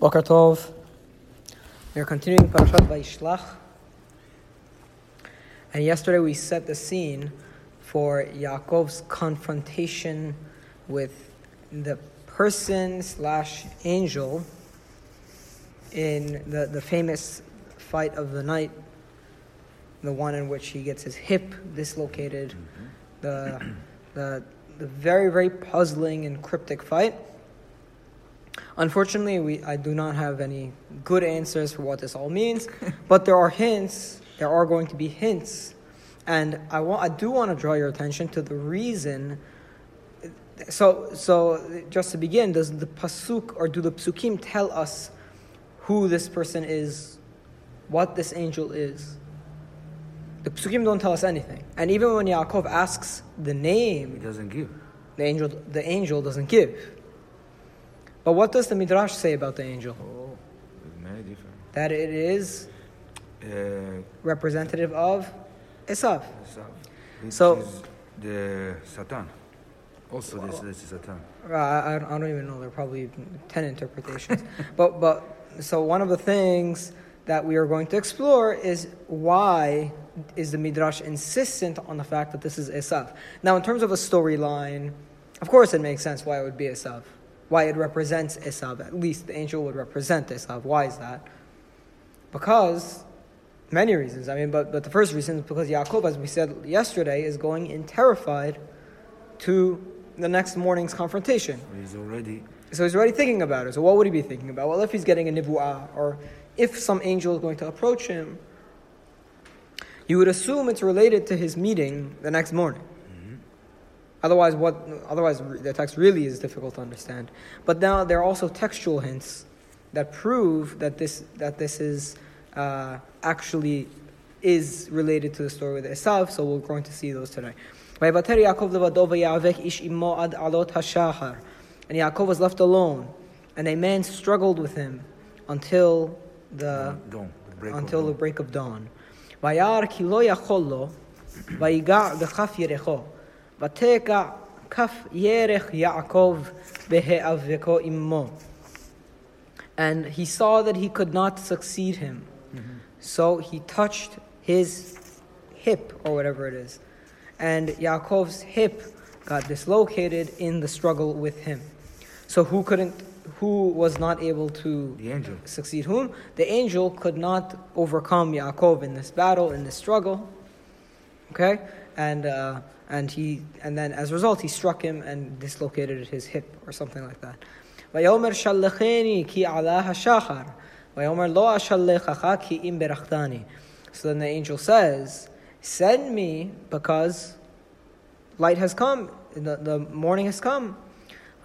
Boker Tov. We are continuing Parashat Vayishlach. And yesterday we set the scene for Yaakov's confrontation with the person slash angel in the, the famous fight of the night, the one in which he gets his hip dislocated, mm-hmm. the, the, the very, very puzzling and cryptic fight. Unfortunately, we, I do not have any good answers for what this all means, but there are hints, there are going to be hints, and I, want, I do want to draw your attention to the reason. So, so just to begin, does the pasuk or do the psukim tell us who this person is, what this angel is? The psukim don't tell us anything, and even when Yaakov asks the name, He doesn't give. the angel, the angel doesn't give. But what does the Midrash say about the angel? Oh. That it is Uh, representative of Esav. so, So- the Satan. Also, this, this is Satan. Uh, I, I don't even know. There are probably ten interpretations. but but so one of the things that we are going to explore is why is the midrash insistent on the fact that this is Esav. Now, in terms of a storyline, of course, it makes sense why it would be Esav, why it represents Esav. At least the angel would represent Esav. Why is that? Because many reasons. I mean, but but the first reason is because Yaakov, as we said yesterday, is going in terrified to the next morning's confrontation. So He's already So he's already thinking about it. So what would he be thinking about? Well, if he's getting a nibu'ah, or if some angel is going to approach him, you would assume it's related to his meeting the next morning. Otherwise, what otherwise the text really is difficult to understand. But now there are also textual hints that prove that this that this is uh, actually is related to the story with Esav. So we're going to see those tonight. And Yaakov was left alone, and a man struggled with him until the, dawn, the until the break of dawn. וירא כי לא יכול לו, ויגע בכף ירחו, ותקע כף ירך יעקב בהיאבקו עמו. And he saw that he could not succeed him. So he touched his hip, or whatever it is. And Yaakov's hip got dislocated in the struggle with him. So who couldn't, who was not able to The angel. succeed whom? The angel could not overcome Yaakov in this battle, in this struggle. Okay? And, uh, and, he, and then as a result, he struck him and dislocated his hip or something like that. ויאמר שלחני כי עלה השחר, ויאמר לא אשלחך כי אם ברכתני. So then the angel says, Send me because light has come, the, the morning has come.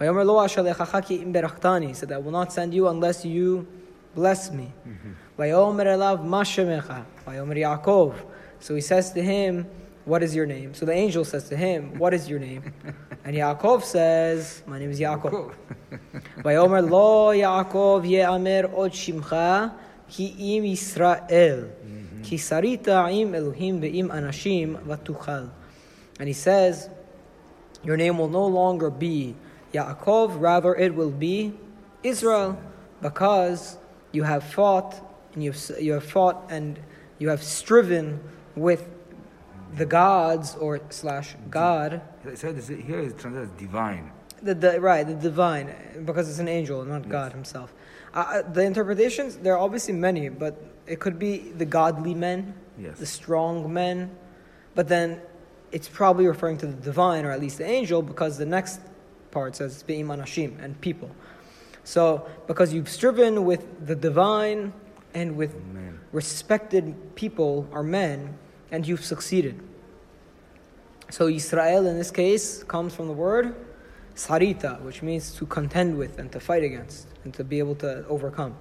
ויאמר לא אשלחך כי אם ברכתני. He said, I will not send you unless you bless me. ויאמר אליו מה שמך? ויאמר יעקב. So he says to him, what is your name? So the angel says to him, What is your name? And Yaakov says, My name is Yaakov. Vayomer lo Yaakov ye'amer od shimcha ki im Yisrael. Mm-hmm. Ki sarita im Elohim ve'im anashim vatuchal. And he says, Your name will no longer be Yaakov, rather it will be Israel, because you have fought and you have, you have fought and you have striven with the gods or slash God. Said this- here is translated as divine. The, the right, the divine, because it's an angel, not God Himself. Uh, Uh, the interpretations there are obviously many, but it could be the godly men, Yes. the strong men, but then it's probably referring to the divine or at least the angel, because the next part says be'im anashim and people. So because you've striven with the divine and with Amen. respected people or men, and you've succeeded. So Israel in this case comes from the word sarita, which means to contend with and to fight against and to be able to overcome.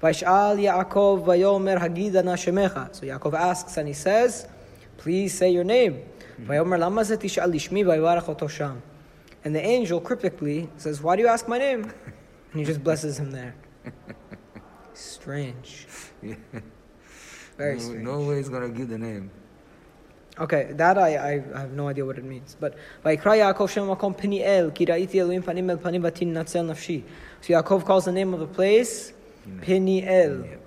So Yaakov asks and he says, Please say your name. Mm-hmm. And the angel cryptically says, Why do you ask my name? And he just blesses him there. Strange. Very no, strange. no way he's gonna give the name. Okay, that I, I, I have no idea what it means. But Yaakov Shem Makom Peniel Ki Ra'iti Elohim Panim El Panim Batin Natzel Nafshi. So Yaakov calls the name of the place Peniel.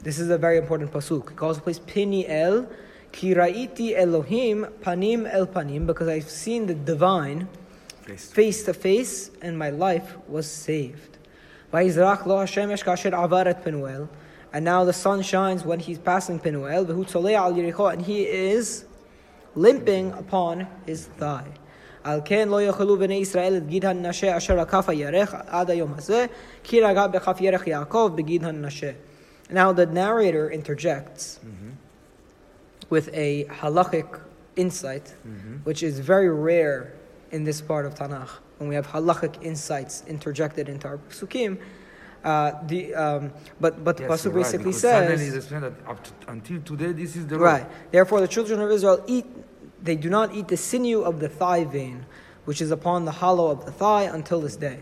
This is a very important pasuk. He calls the place Peniel Ki Ra'iti Elohim Panim El Panim because I've seen the divine Face. to face and my life was saved. Vayizrach lo hashemesh kasher avaret Penuel And now the sun shines when he's passing Penuel. V'hu tzolei al Yericho, and he is limping upon his thigh. על כן לא יאכלו בני ישראל את גיד הנשה אשר רקף הירך עד היום הזה, כי רגע בכף ירך יעקב בגיד הנשה. Now the narrator interjects with a halachic insight, which is very rare in this part of Tanakh. When we have halachic insights interjected into our psukim, uh, the, um, but but the Yes, pasuk you're right, basically suddenly says they explain that up to, until today this is the Right. Therefore, the children of Israel eat, they do not eat the sinew of the thigh vein, which is upon the hollow of the thigh until this day.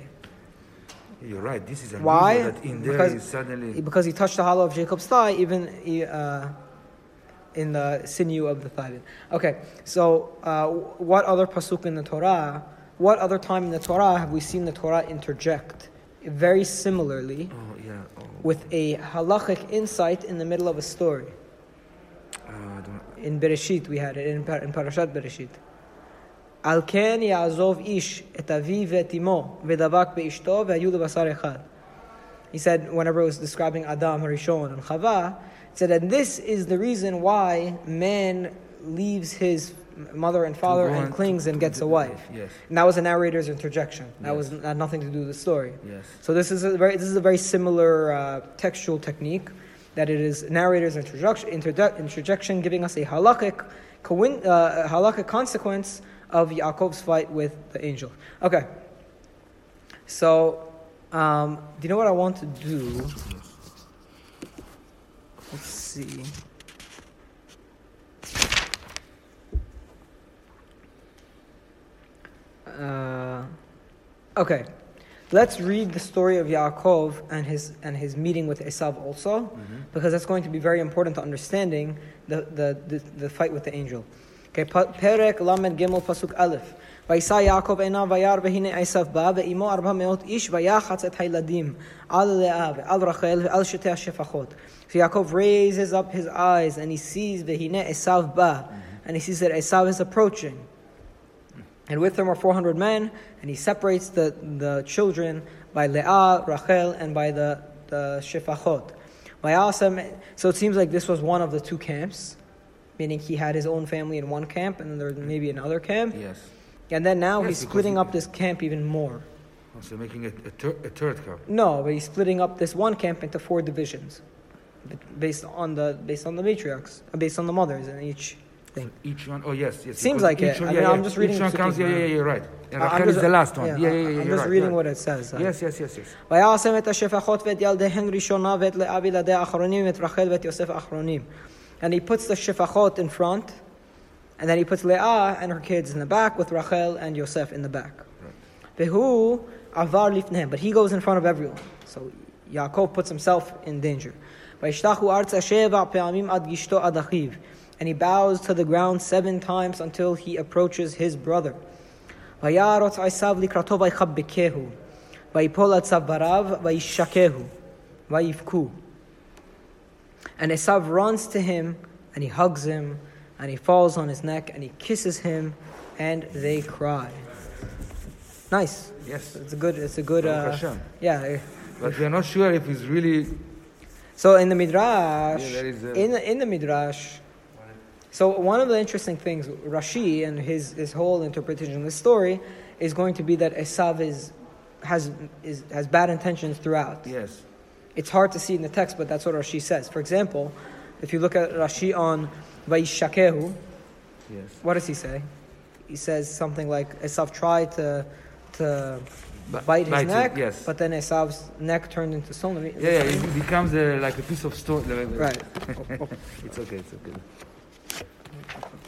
You're right. This is Why? that in there Because, suddenly because he touched the hollow of Jacob's thigh, even uh, in the sinew of the thigh vein. Okay, so uh, what other pasuk in the Torah, what other time in the Torah have we seen the Torah interject very similarly oh yeah. Oh, with a halachic insight in the middle of a story? uh, I don't, In Bereshit, we had it in, Par- in Parashat Bereshit. על כן יעזוב איש את אביו ואת אמו, ודבק באשתו, והיו לבשר אחד. He said, whenever it was describing Adam, Harishon, and Chava, he said, and this is the reason why man leaves his mother and father and clings and gets a wife. yes. And that was a narrator's interjection. That Yes. was had nothing to do with the story. yes. So this is a very this is a very similar uh, textual technique that it is narrator's introduction, introdu- interjection giving us a halakhic, coin, uh, halakhic consequence of Yaakov's fight with the angel. Okay. So, um, do you know what I want to do? Let's see. Uh, okay. Let's read the story of Yaakov and his and his meeting with Esav also, because that's going to be very important to understanding the, the, the, the fight with the angel. Okay, Pa- Perek Lamed Gimel Pasuk Aleph. וישא יעקב עיניו וירא והנה עשיו בא ועמו ארבע מאות איש ויחץ את הילדים על לאה ועל רחל ועל שתי השפחות. So Yaakov raises up his eyes and he sees והנה עשיו בא and he sees that Esav is approaching. And with him are 400 men, and he separates the, the children by Leah, Rachel, and by the, the Shefachot. By Asam, so it seems like this was one of the two camps, meaning he had his own family in one camp, and then there was maybe another camp. Yes. And then now Yes, he's splitting he- up this camp even more. Also making it a, thir- a third camp. No, but he's splitting up this one camp into four divisions, based on the based on the matriarchs, uh, based on the mothers in each thing. Each one, oh yes, yes. Seems because like each it. One, I yeah, mean, yeah. I'm just reading Each one the counts, yeah, Sukkim, yeah, uh, yeah, you're right. And I- Rachel is the last one. Yeah, yeah, yeah, I'm you're just right, reading yeah. what it says. uh, Yes, yes, yes, yes. ויעשם את השפחות ואת ילדיהן ראשונה ואת לאה וילדיה האחרונים ואת רחל ואת יוסף האחרונים. And he puts the shefachot in front, and then he puts Leah and her kids in the back with Rachel and Yosef in the back. Vehu avar lifnehem, but he goes in front of everyone. So Yaakov puts himself in danger. וישתחו ארצה שבע פעמים עד גשתו עד אחיו. and he bows to the ground seven times until he approaches his brother. And Esav runs to him and he hugs him and he falls on his neck and he kisses him and they cry. Nice. Yes. It's a good. It's a good. Uh, yeah. But we are not sure if it's really. So in the midrash, yeah, a... in in the midrash, so one of the interesting things, Rashi and his his whole interpretation of the story is going to be that Esav is has is has bad intentions throughout. Yes. It's hard to see in the text, but that's what Rashi says. For example, if you look at Rashi on Vaishakehu, Yes. what does he say? He says something like Esav tried to to Bi- bite his bite it, neck, yes. but then Esav's neck turned into stone. Yeah, yeah, it becomes uh, like a piece of stone. Right. it's okay, it's okay.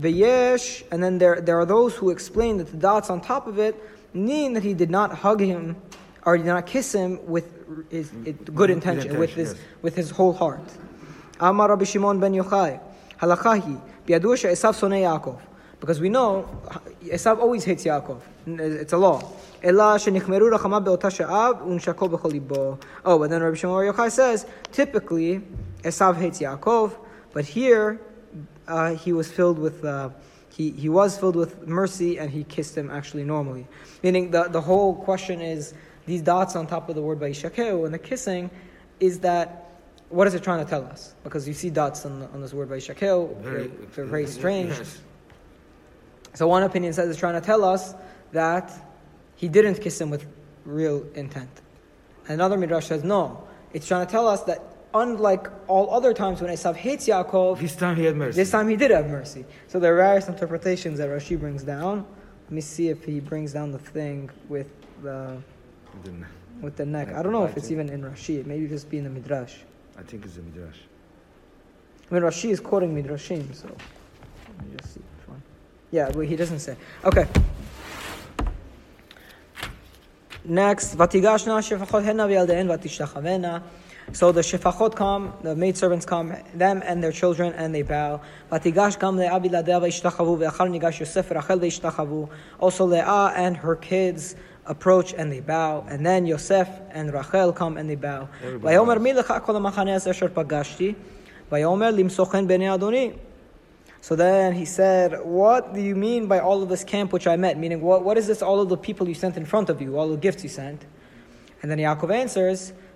v'yesh, and then there there are those who explain that the dots on top of it mean that he did not hug him or did not kiss him with his, good intention, with his yes. with his whole heart. Amar Rabbi Shimon ben Yochai, halakahi, biyadu she'esav sonei Yaakov. Because we know Esav always hates Yaakov. It's a law. אלא שנכמרו רחמה באותה שעה ונשקו בכל ליבו. Oh, but then Rabbi Shimon Bar Yochai says, typically, Esav hates Yaakov, but here uh, he was filled with, uh, he, he was filled with mercy and he kissed him actually normally. Meaning the, the whole question is, these dots on top of the word by Ishakeu and the kissing, is that, what is it trying to tell us? Because you see dots on, the, on this word by Ishakeu, they're, they're very strange. Yes. So one opinion says it's trying to tell us that he didn't kiss him with real intent. Another midrash says no. It's trying to tell us that unlike all other times when Esav hates Yaakov, This time he had mercy. this time he did have mercy. So there are various interpretations that Rashi brings down. Let me see if he brings down the thing with the Then with the neck. I don't know if it's even in Rashi. It maybe just be in the midrash. I think it's the midrash. I mean, Rashi is quoting midrashim, so let me just see which one. Yeah, but he doesn't say. Okay. Next, Vatigashna shefachot hena v'yaldein vatishtachavena. So the shefachot come, the maidservants come, them and their children, and they bow. Also Leah and her kids approach and they bow. And then Yosef and Rachel come and they bow. So then he said, What do you mean by all of this camp which I met? Meaning, what, what is this, all of the people you sent in front of you, all the gifts you sent? And then Yaakov answers,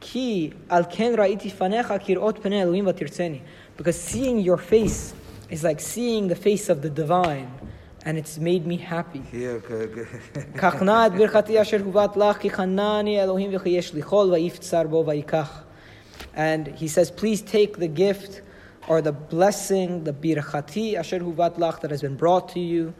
Ki al ken ra'iti fanecha kirot pene Elohim vatirtzeni. Because seeing your face is like seeing the face of the divine. And it's made me happy. and he says, please take the gift or the blessing, the birchati asher huvat lach that has been brought to you,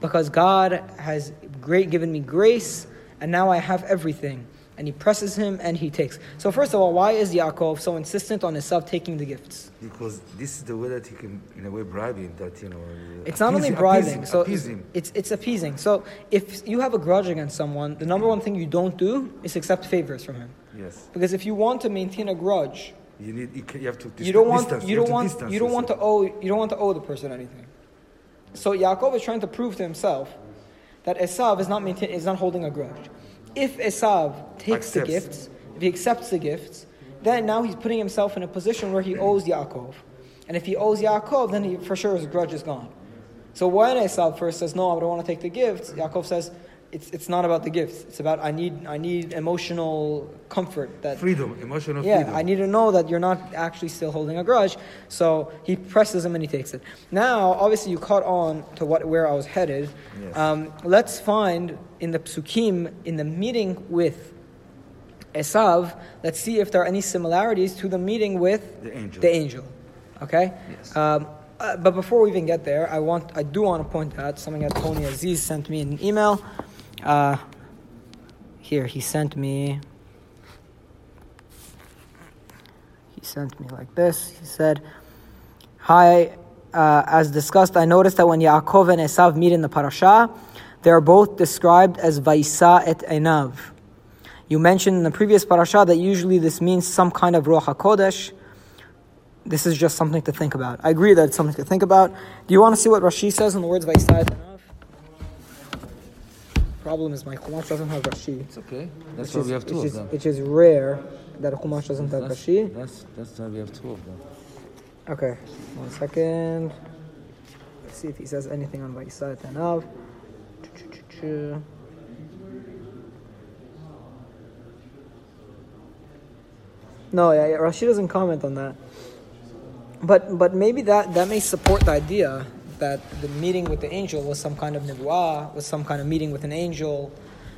because God has great, given me grace, and now I have everything. And he presses him and he takes. So first of all, why is Yaakov so insistent on himself taking the gifts? because this is the way that he can, in a way, bribe him. That you know. It's not only bribing, appease, so appease him. it's it's appeasing. So if you have a grudge against someone, the number one thing you don't do is accept favors from him. Yes. Because if you want to maintain a grudge, You need. You, can, you have to. You don't want distance, you don't want you don't want to owe you don't want to owe the person anything. So Yaakov is trying to prove to himself that Esav is not maintain, is not holding a grudge. If Esav takes the gifts, if he accepts the gifts, then now he's putting himself in a position where he owes Yaakov. And if he owes Yaakov, then he, for sure his grudge is gone. So when Esav first says, No, I don't want to take the gifts, Yaakov says, it's, it's not about the gifts. It's about I need I need emotional comfort that Freedom, emotional yeah, freedom. I need to know that you're not actually still holding a grudge. So he presses him and he takes it. Now, obviously, you caught on to what where I was headed. Yes. Um, let's find in the psukim in the meeting with Esav. Let's see if there are any similarities to the meeting with The angel. The angel. Okay. Yes. Um, uh, but before we even get there, I want I do want to point out something that Tony Aziz sent me in an email. Uh, here he sent me. He sent me like this. He said, Hi, uh, as discussed, I noticed that when Yaakov and Esav meet in the parasha, they are both described as Vaisa et Enav. You mentioned in the previous parasha that usually this means some kind of Ruach HaKodesh. This is just something to think about. I agree that it's something to think about. Do you want to see what Rashi says in the words of Enav? Problem is my Chumash doesn't have Rashi. It's okay. That's why we have two of is, them. Which is rare that a Chumash doesn't have That's, Rashi. that's that's why we have two of them. Okay, one second. Let's see if he says anything on Vayisat Anav. No, yeah, yeah, Rashi doesn't comment on that. But but maybe that, that may support the idea that the meeting with the angel was some kind of nibuah, was some kind of meeting with an angel.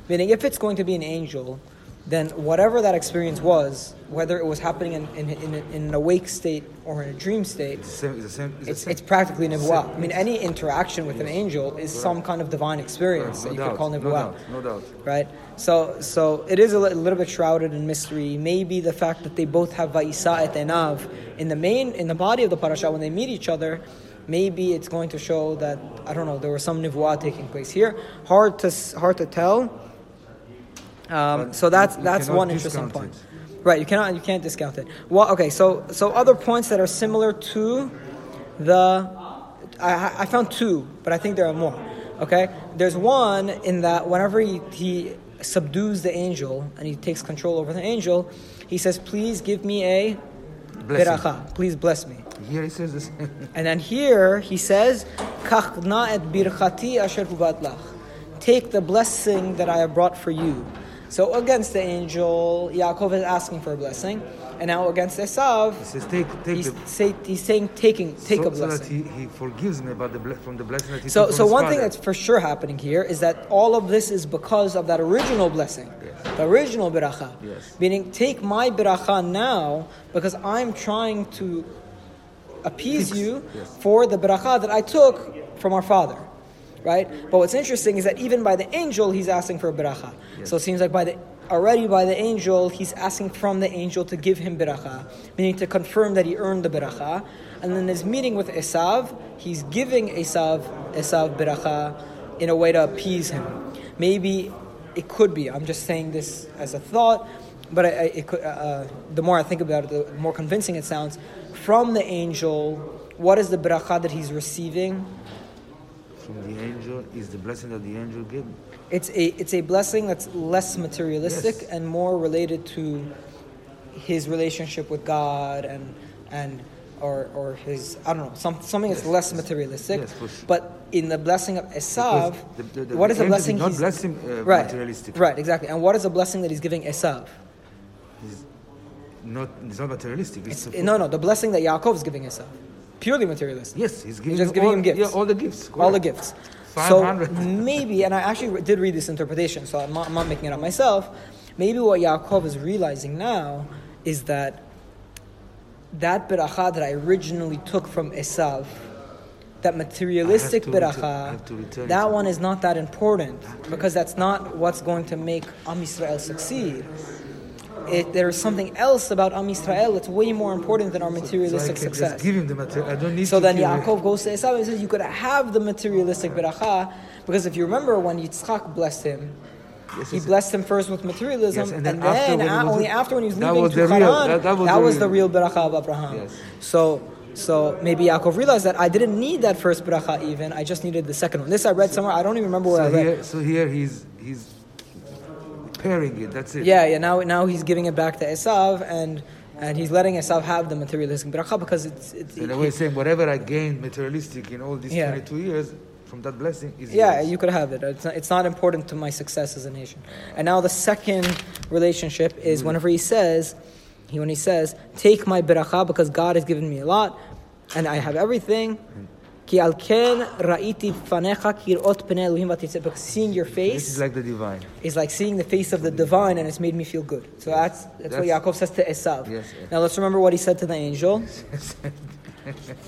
Meaning, if it's going to be an angel, then whatever that experience was, whether it was happening in, in, in, in an awake state or in a dream state, It's same. It's same. It's, it's, it's practically nibuah. I mean, any interaction with an angel is some kind of divine experience no that you doubt, could call no doubt, no doubt. right? So, so it is a li- little bit shrouded in mystery. Maybe the fact that they both have Va'isa et Enav in the main, in the body of the parasha when they meet each other, maybe it's going to show that I don't know there was some nivuah taking place here. Hard to hard to tell. Um, so that's that's one interesting point. it. Right, you cannot you can't discount it. Well, okay, so so other points that are similar to the I, I found two, but I think there are more. Okay, there's one in that whenever he, he subdues the angel and he takes control over the angel, he says, "Please give me a beracha. Please bless me." Here he says this. And then here he says, "Kach na et birchati asher hubat lach." Take the blessing that I have brought for you. So against the angel, Yaakov is asking for a blessing, and now against Esav, he says, take, take he's, the. say, he's saying taking take so, a so blessing. that he, he forgives me about the ble- from the blessing that he So, so one thing that's for sure happening here is that all of this is because of that original blessing, Yes. the original beracha. Yes. Meaning, take my beracha now because I'm trying to appease Fix, you yes. for the beracha that I took from our father, right? But what's interesting is that even by the angel, he's asking for a beracha. Yes. So it seems like by the already by the angel, he's asking from the angel to give him beracha, meaning to confirm that he earned the beracha. And then his meeting with Esav, he's giving Esav Esav beracha in a way to appease him. Maybe it could be. I'm just saying this as a thought, but I, I, it could, uh, uh, the more I think about it, the more convincing it sounds. From the angel, what is the beracha that he's receiving? From the angel is the blessing that the angel gave. It's a it's a blessing that's less materialistic Yes. and more related to his relationship with God and and or or his I don't know some, something that's less materialistic. Yes, for sure. But in the blessing of Esav, the- the- the- what is the blessing? not he's- bless uh, right, materialistically. right, exactly. And what is the blessing that he's giving Esav? He's not, it's not materialistic. It's It's, no, no, the blessing that Yaakov is giving Esav, purely materialistic. Yes, he's giving, just giving all, him gifts. Yeah, all the gifts. all the correct. gifts. So maybe, and I actually did read this interpretation, so I'm not, I'm not making it up myself. Maybe what Yaakov is realizing now is that that beracha that I originally took from Esav, that materialistic I have to return- I beracha, have to return that one is not that important because that's not what's going to make Am Yisrael succeed. It, there is something else about Am Yisrael that's way more important than our So I materialistic success. just give him the material. I don't need So then Yaakov goes to Esau and says, You could have the materialistic beracha, because if you remember when Yitzchak blessed him, Yes, he yes, blessed him first with materialism, Yes, and and then, then after when a- was- only after when he was leaving was to Haran, that- that was the the real beracha of Abraham. So, so maybe Yaakov realized that I didn't need that first beracha even, I just needed the second one. This I read somewhere, I don't even remember where I so read. here, so here he's he's pairing it. That's it. Yeah, yeah. Now, now he's giving it back to Esav, and and he's letting Esav have the materialistic beracha because it's, it's In a way, saying whatever I gained materialistic in all these Yeah. 22 years from that blessing is Yeah, yours. you could have it. It's not, it's not important to my success as a nation. And now the second relationship is mm. whenever he says, he when he says, "Take my beracha because God has given me a lot, and I have everything." Mm. Ki al ken ra'iti fanecha kirot Elohim. Because seeing your This face is like the divine. is like seeing the face of the divine, and it's made me feel good. So that's that's, what That's- Yaakov says to Esav. Yes, yes. Now let's remember what he said to the angel.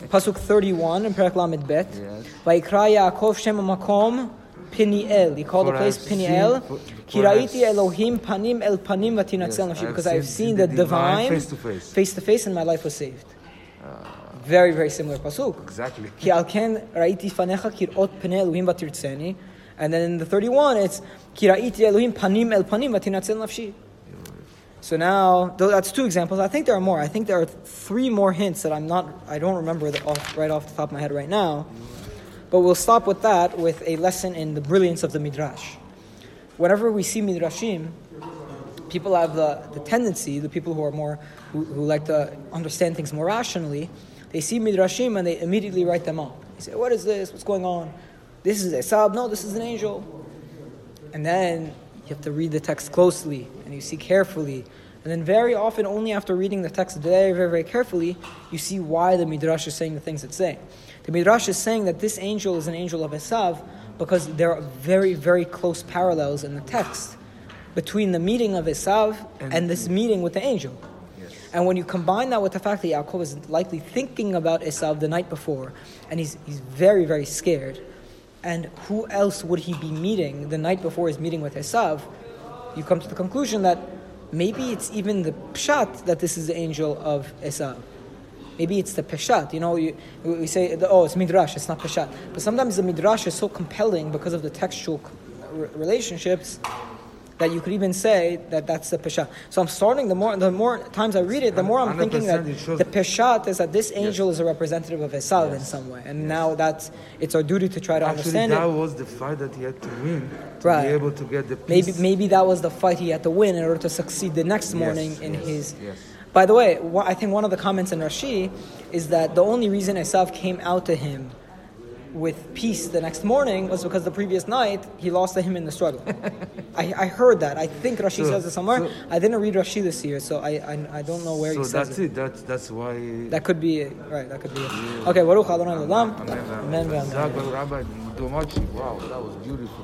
Pasuk 31 in Perak Lamed Bet. Yes. Vayikra Yaakov Shem HaMakom Piniel. He called the place I've Piniel. for- Ki ra'iti Elohim panim el panim vatinatzel. Because I have seen the divine face to face. face to face, and my life was saved. Very, very similar pasuk. Exactly. Ki al ken ra'iti fanecha kirot pnei Elohim vatirtzeni. And then in the 31, it's Ki ra'iti Elohim panim el panim vatinatzel nafshi. So now, that's two examples. I think there are more. I think there are three more hints that I'm not, I don't remember the, off, right off the top of my head right now. But we'll stop with that with a lesson in the brilliance of the midrash. Whenever we see midrashim, people have the, the tendency, the people who are more, who, who like to understand things more rationally, they see midrashim and they immediately write them up. They say, "What is this? What's going on? This is Esav. No, this is an angel." And then you have to read the text closely and you see carefully. And then very often, only after reading the text very, very, very carefully, you see why the midrash is saying the things it's saying. The midrash is saying that this angel is an angel of Esav because there are very, very close parallels in the text between the meeting of Esav and, And- this meeting with the angel. And when you combine that with the fact that Yaakov is likely thinking about Esav the night before, and he's, he's very, very scared, and who else would he be meeting the night before his meeting with Esav, you come to the conclusion that maybe it's even the pshat that this is the angel of Esav. Maybe it's the peshat. You know, you, we say, oh, it's midrash, it's not peshat. But sometimes the midrash is so compelling because of the textual relationships that you could even say that that's the peshat. So I'm starting the more the more times I read it, the more I'm thinking that 100% it shows- the peshat is that this angel is a representative of Esav in some way, and now that's it's our duty to try to Actually, understand that it. was the fight that he had to win to Right. be able to get the Maybe peace. maybe that was the fight he had to win in order to succeed the next Yes, morning in yes, his. yes. By the way, I think one of the comments in Rashi is that the only reason Esav came out to him with peace the next morning was because the previous night he lost to him in the struggle. I, I heard that. I think Rashi So- says it somewhere. so- I didn't read Rashi this year, so I I, I don't know where so he says it. So that's it. it. That's that's why. That could be it. right. That could be it. Okay, Baruch Adonai Olam. Amen. Amen. Amen. Zag, Rabbi Wow, that was beautiful.